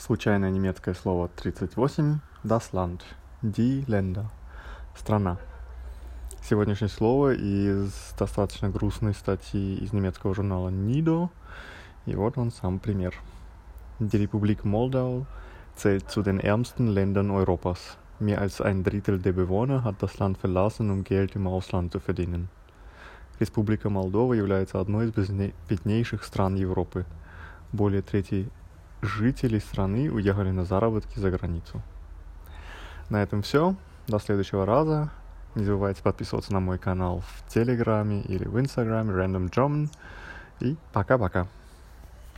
Случайное немецкое слово 38 Das Land. Die Länder. Страна. Сегодняшнее слово из достаточно грустной статьи из немецкого журнала Nido. И вот он сам пример. Die Republik Moldau zählt zu den ärmsten Ländern Europas. Mehr als ein Drittel der Bewohner hat das Land verlassen, um Geld im Ausland zu verdienen. Республика Молдова является одной из беднейших стран Европы. Более трети жителей страны уехали на заработки за границу. На этом все. До следующего раза. Не забывайте подписываться на мой канал в Телеграме или в Инстаграме Random German. И пока-пока.